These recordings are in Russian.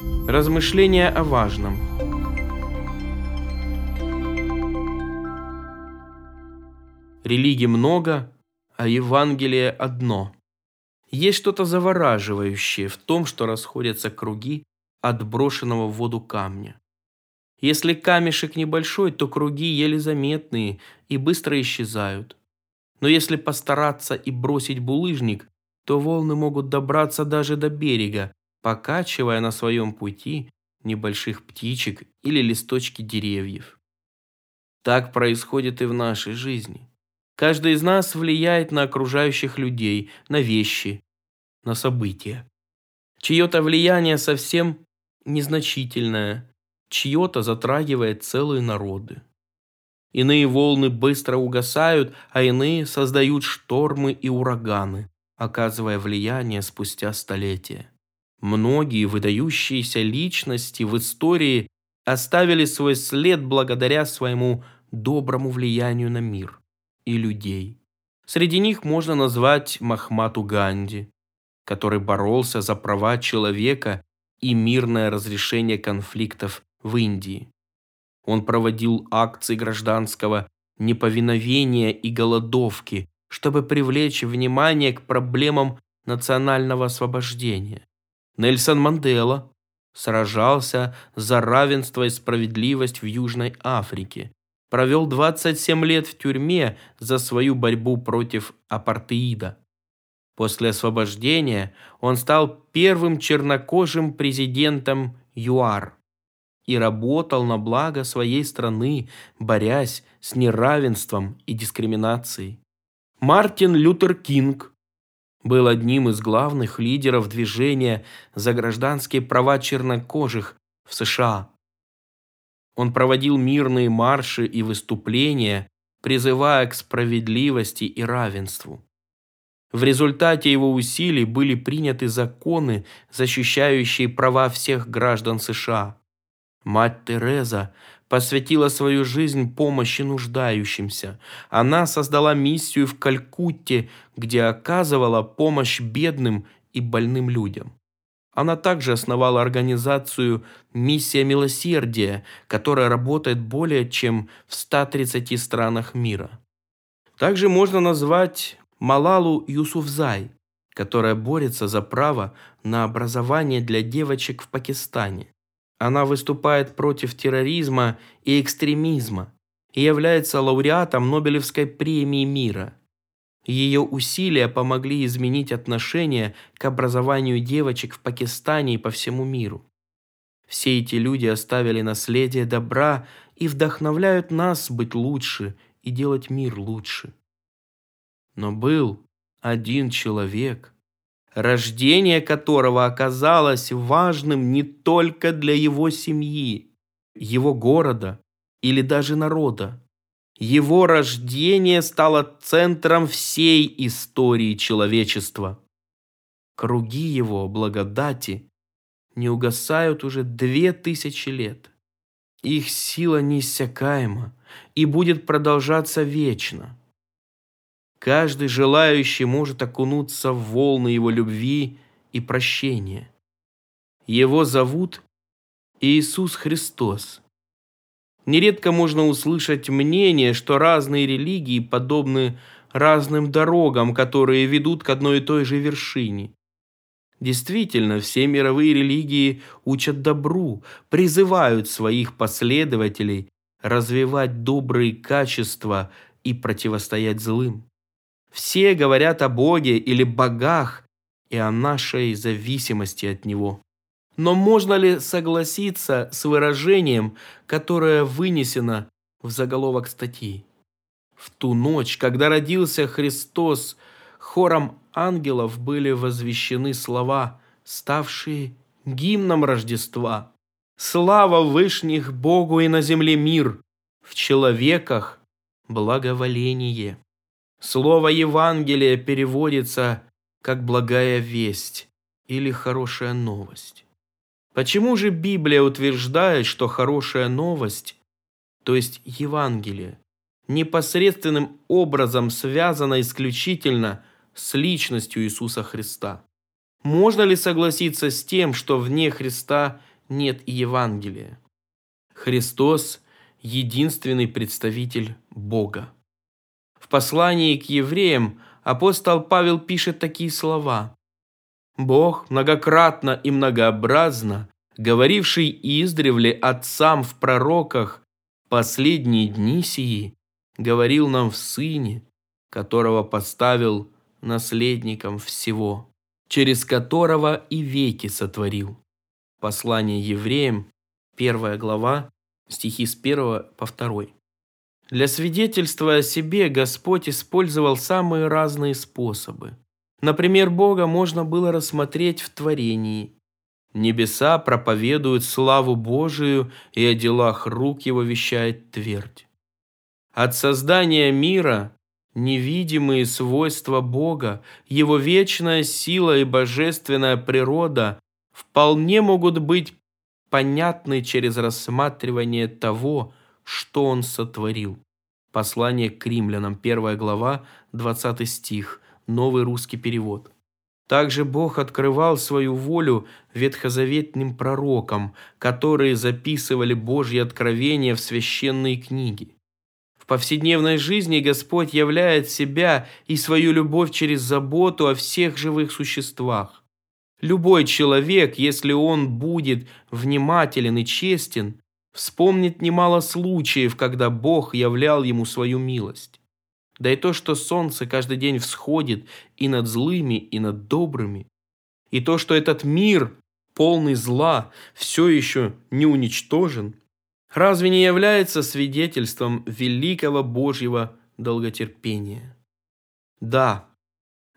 Размышления о важном. Религий много, а Евангелие одно. Есть что-то завораживающее в том, что расходятся круги от брошенного в воду камня. Если камешек небольшой, то круги еле заметные и быстро исчезают. Но если постараться и бросить булыжник, то волны могут добраться даже до берега, покачивая на своем пути небольших птичек или листочки деревьев. Так происходит и в нашей жизни. Каждый из нас влияет на окружающих людей, на вещи, на события. Чье-то влияние совсем незначительное, чье-то затрагивает целые народы. Иные волны быстро угасают, а иные создают штормы и ураганы, оказывая влияние спустя столетия. Многие выдающиеся личности в истории оставили свой след благодаря своему доброму влиянию на мир и людей. Среди них можно назвать Махмату Ганди, который боролся за права человека и мирное разрешение конфликтов в Индии. Он проводил акции гражданского неповиновения и голодовки, чтобы привлечь внимание к проблемам национального освобождения. Нельсон Мандела сражался за равенство и справедливость в Южной Африке, провел 27 лет в тюрьме за свою борьбу против апартеида. После освобождения он стал первым чернокожим президентом ЮАР и работал на благо своей страны, борясь с неравенством и дискриминацией. Мартин Лютер Кинг был одним из главных лидеров движения за гражданские права чернокожих в США. Он проводил мирные марши и выступления, призывая к справедливости и равенству. В результате его усилий были приняты законы, защищающие права всех граждан США. Мать Тереза посвятила свою жизнь помощи нуждающимся. Она создала миссию в Калькутте, где оказывала помощь бедным и больным людям. Она также основала организацию «Миссия милосердия», которая работает более чем в 130 странах мира. Также можно назвать Малалу Юсуфзай, которая борется за право на образование для девочек в Пакистане. Она выступает против терроризма и экстремизма и является лауреатом Нобелевской премии мира. Ее усилия помогли изменить отношение к образованию девочек в Пакистане и по всему миру. Все эти люди оставили наследие добра и вдохновляют нас быть лучше и делать мир лучше. Но был один человек – рождение которого оказалось важным не только для его семьи, его города или даже народа. Его рождение стало центром всей истории человечества. Круги его благодати не угасают уже две тысячи лет. Их сила неиссякаема и будет продолжаться вечно. Каждый желающий может окунуться в волны его любви и прощения. Его зовут Иисус Христос. Нередко можно услышать мнение, что разные религии подобны разным дорогам, которые ведут к одной и той же вершине. Действительно, все мировые религии учат добру, призывают своих последователей развивать добрые качества и противостоять злым. Все говорят о Боге или богах и о нашей зависимости от Него. Но можно ли согласиться с выражением, которое вынесено в заголовок статьи? В ту ночь, когда родился Христос, хором ангелов были возвещены слова, ставшие гимном Рождества. Слава Вышних Богу и на земле мир, в человеках благоволение. Слово Евангелие переводится как «благая весть» или «хорошая новость». Почему же Библия утверждает, что хорошая новость, то есть Евангелие, непосредственным образом связана исключительно с личностью Иисуса Христа? Можно ли согласиться с тем, что вне Христа нет и Евангелия. Христос – единственный представитель Бога. В послании к евреям апостол Павел пишет такие слова. «Бог многократно и многообразно, говоривший издревле отцам в пророках, последние дни сии, говорил нам в Сыне, которого поставил наследником всего, через которого и веки сотворил». Послание евреям, первая глава, стихи с 1 по 2. Для свидетельства о себе Господь использовал самые разные способы. Например, Бога можно было рассмотреть в творении. Небеса проповедуют славу Божию, и о делах рук его вещает твердь. От создания мира невидимые свойства Бога, его вечная сила и божественная природа вполне могут быть понятны через рассматривание того, что он сотворил. Послание к римлянам, 1 глава, 20 стих, новый русский перевод. Также Бог открывал свою волю ветхозаветным пророкам, которые записывали Божьи откровения в священные книги. В повседневной жизни Господь являет себя и свою любовь через заботу о всех живых существах. Любой человек, если он будет внимателен и честен, вспомнит немало случаев, когда Бог являл ему свою милость. Да и то, что солнце каждый день всходит и над злыми, и над добрыми, и то, что этот мир, полный зла, все еще не уничтожен, разве не является свидетельством великого Божьего долготерпения? Да,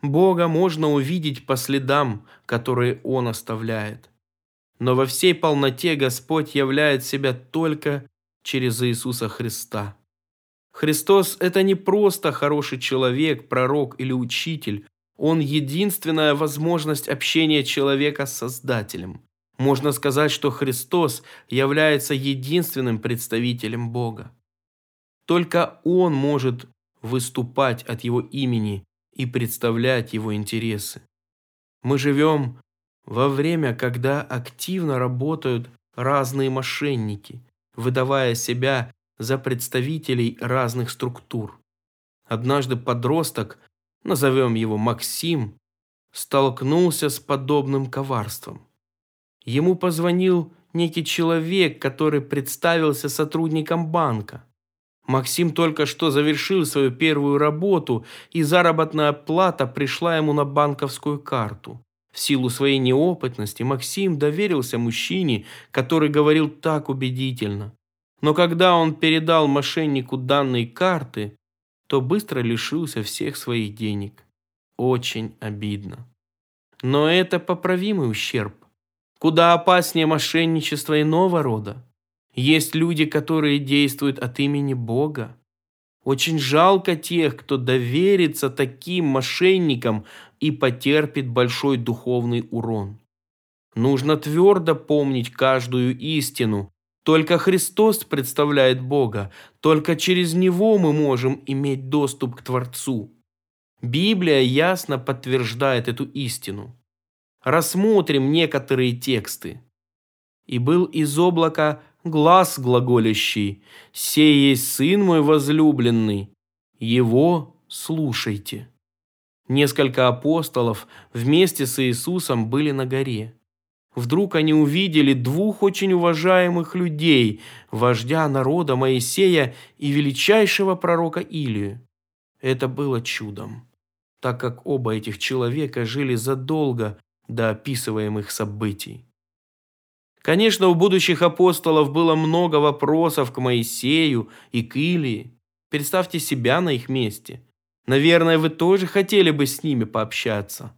Бога можно увидеть по следам, которые Он оставляет но во всей полноте Господь являет себя только через Иисуса Христа. Христос – это не просто хороший человек, пророк или учитель. Он – единственная возможность общения человека с Создателем. Можно сказать, что Христос является единственным представителем Бога. Только Он может выступать от Его имени и представлять Его интересы. Мы живем во время, когда активно работают разные мошенники, выдавая себя за представителей разных структур. Однажды подросток, назовем его Максим, столкнулся с подобным коварством. Ему позвонил некий человек, который представился сотрудником банка. Максим только что завершил свою первую работу, и заработная плата пришла ему на банковскую карту. В силу своей неопытности Максим доверился мужчине, который говорил так убедительно. Но когда он передал мошеннику данные карты, то быстро лишился всех своих денег. Очень обидно. Но это поправимый ущерб. Куда опаснее мошенничество иного рода. Есть люди, которые действуют от имени Бога. Очень жалко тех, кто доверится таким мошенникам и потерпит большой духовный урон. Нужно твердо помнить каждую истину. Только Христос представляет Бога, только через Него мы можем иметь доступ к Творцу. Библия ясно подтверждает эту истину. Рассмотрим некоторые тексты. «И был из облака глаз глаголящий, «Сей есть Сын мой возлюбленный, Его слушайте». Несколько апостолов вместе с Иисусом были на горе. Вдруг они увидели двух очень уважаемых людей, вождя народа Моисея и величайшего пророка Илию. Это было чудом, так как оба этих человека жили задолго до описываемых событий. Конечно, у будущих апостолов было много вопросов к Моисею и к Илии. Представьте себя на их месте. Наверное, вы тоже хотели бы с ними пообщаться.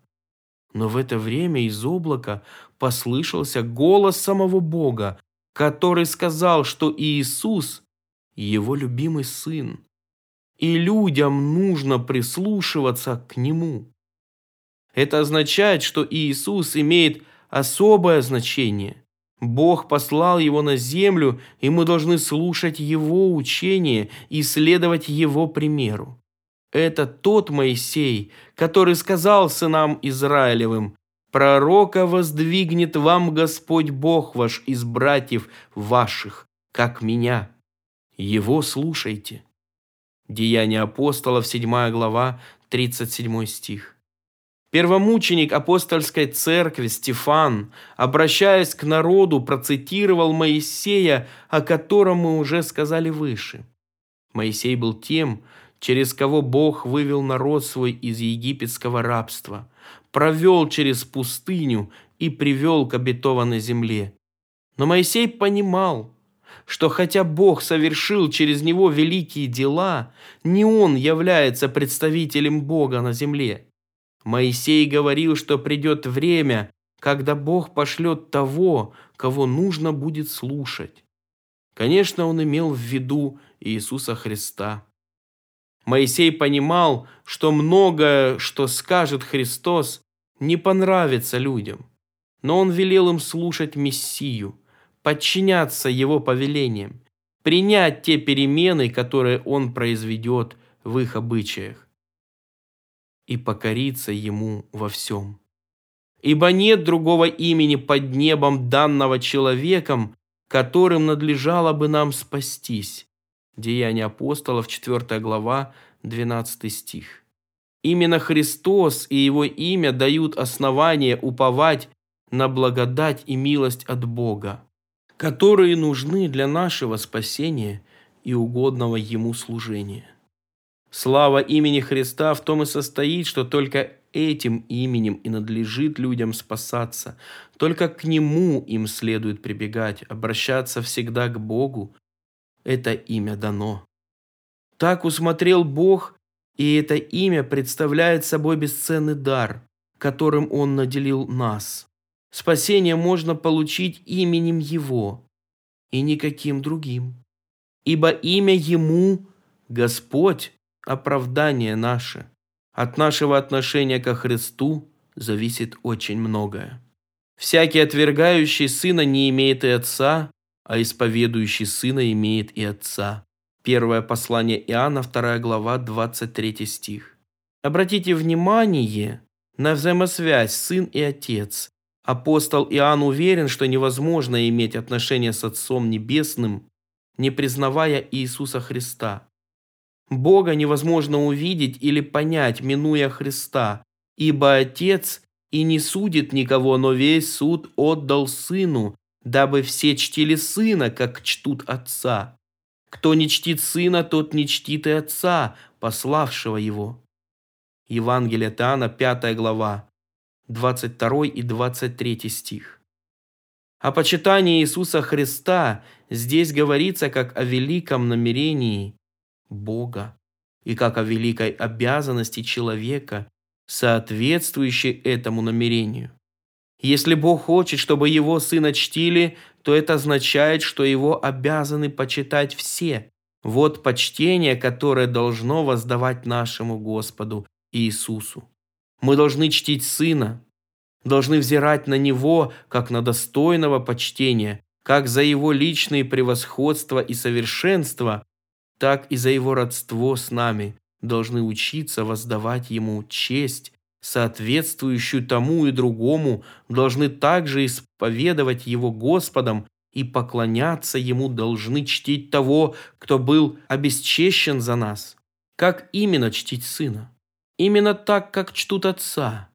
Но в это время из облака послышался голос самого Бога, который сказал, что Иисус – его любимый сын, и людям нужно прислушиваться к Нему. Это означает, что Иисус имеет особое значение. Бог послал его на землю, и мы должны слушать его учение и следовать его примеру. Это тот Моисей, который сказал сынам Израилевым, Пророка воздвигнет вам Господь Бог ваш из братьев ваших, как меня. Его слушайте. Деяния апостолов, 7 глава, 37 стих. Первомученик апостольской церкви Стефан, обращаясь к народу, процитировал Моисея, о котором мы уже сказали выше. Моисей был тем, через кого Бог вывел народ свой из египетского рабства, провел через пустыню и привел к обетованной земле. Но Моисей понимал, что хотя Бог совершил через него великие дела, не он является представителем Бога на земле. Моисей говорил, что придет время, когда Бог пошлет того, кого нужно будет слушать. Конечно, он имел в виду Иисуса Христа. Моисей понимал, что многое, что скажет Христос, не понравится людям, но он велел им слушать Мессию, подчиняться его повелениям, принять те перемены, которые он произведет в их обычаях и покориться Ему во всем. Ибо нет другого имени под небом, данного человеком, которым надлежало бы нам спастись. Деяния апостолов, 4 глава, 12 стих. Именно Христос и Его имя дают основание уповать на благодать и милость от Бога, которые нужны для нашего спасения и угодного Ему служения. Слава имени Христа в том и состоит, что только этим именем и надлежит людям спасаться. Только к Нему им следует прибегать, обращаться всегда к Богу. Это имя дано. Так усмотрел Бог, и это имя представляет собой бесценный дар, которым Он наделил нас. Спасение можно получить именем Его и никаким другим. Ибо имя Ему – Господь, оправдание наше. От нашего отношения ко Христу зависит очень многое. Всякий отвергающий Сына не имеет и Отца, а исповедующий Сына имеет и Отца. Первое послание Иоанна, 2 глава, 23 стих. Обратите внимание на взаимосвязь Сын и Отец. Апостол Иоанн уверен, что невозможно иметь отношения с Отцом Небесным, не признавая Иисуса Христа. Бога невозможно увидеть или понять, минуя Христа, ибо Отец и не судит никого, но весь суд отдал Сыну, дабы все чтили Сына, как чтут Отца. Кто не чтит Сына, тот не чтит и Отца, пославшего Его. Евангелие Таана, 5 глава, 22 и 23 стих. О почитании Иисуса Христа здесь говорится как о великом намерении Бога и как о великой обязанности человека, соответствующей этому намерению. Если Бог хочет, чтобы Его Сына чтили, то это означает, что Его обязаны почитать все. Вот почтение, которое должно воздавать нашему Господу Иисусу. Мы должны чтить Сына, должны взирать на Него, как на достойного почтения, как за Его личные превосходства и совершенство, так и за его родство с нами должны учиться воздавать ему честь, соответствующую тому и другому, должны также исповедовать его Господом и поклоняться ему, должны чтить того, кто был обесчещен за нас. Как именно чтить сына? Именно так, как чтут отца.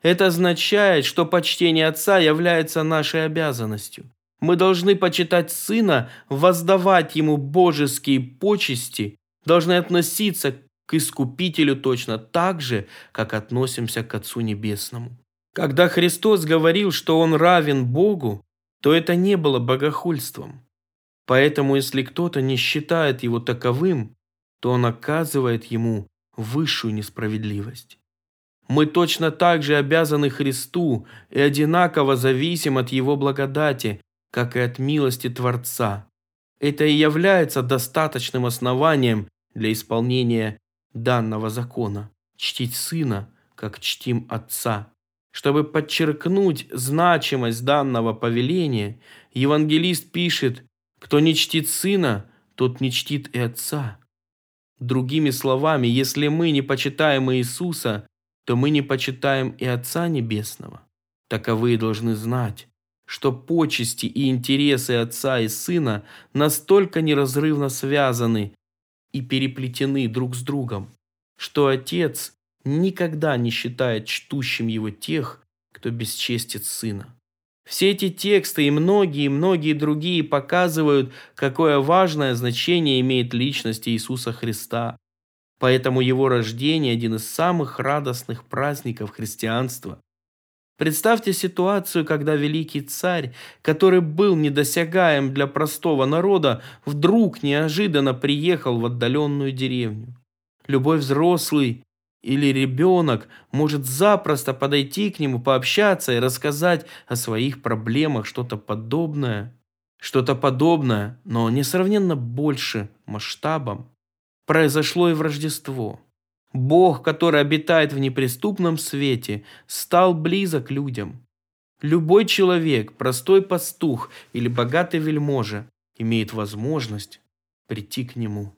Это означает, что почтение отца является нашей обязанностью. Мы должны почитать Сына, воздавать Ему божеские почести, должны относиться к Искупителю точно так же, как относимся к Отцу Небесному. Когда Христос говорил, что Он равен Богу, то это не было богохульством. Поэтому, если кто-то не считает его таковым, то он оказывает ему высшую несправедливость. Мы точно так же обязаны Христу и одинаково зависим от Его благодати, как и от милости Творца. Это и является достаточным основанием для исполнения данного закона – чтить Сына, как чтим Отца. Чтобы подчеркнуть значимость данного повеления, евангелист пишет «Кто не чтит Сына, тот не чтит и Отца». Другими словами, если мы не почитаем Иисуса, то мы не почитаем и Отца Небесного. Таковые должны знать, что почести и интересы отца и сына настолько неразрывно связаны и переплетены друг с другом, что отец никогда не считает чтущим его тех, кто бесчестит сына. Все эти тексты и многие-многие другие показывают, какое важное значение имеет личность Иисуса Христа. Поэтому его рождение – один из самых радостных праздников христианства. Представьте ситуацию, когда великий царь, который был недосягаем для простого народа, вдруг неожиданно приехал в отдаленную деревню. Любой взрослый или ребенок может запросто подойти к нему, пообщаться и рассказать о своих проблемах, что-то подобное. Что-то подобное, но несравненно больше масштабом, произошло и в Рождество. Бог, который обитает в неприступном свете, стал близок людям. Любой человек, простой пастух или богатый вельможа, имеет возможность прийти к нему.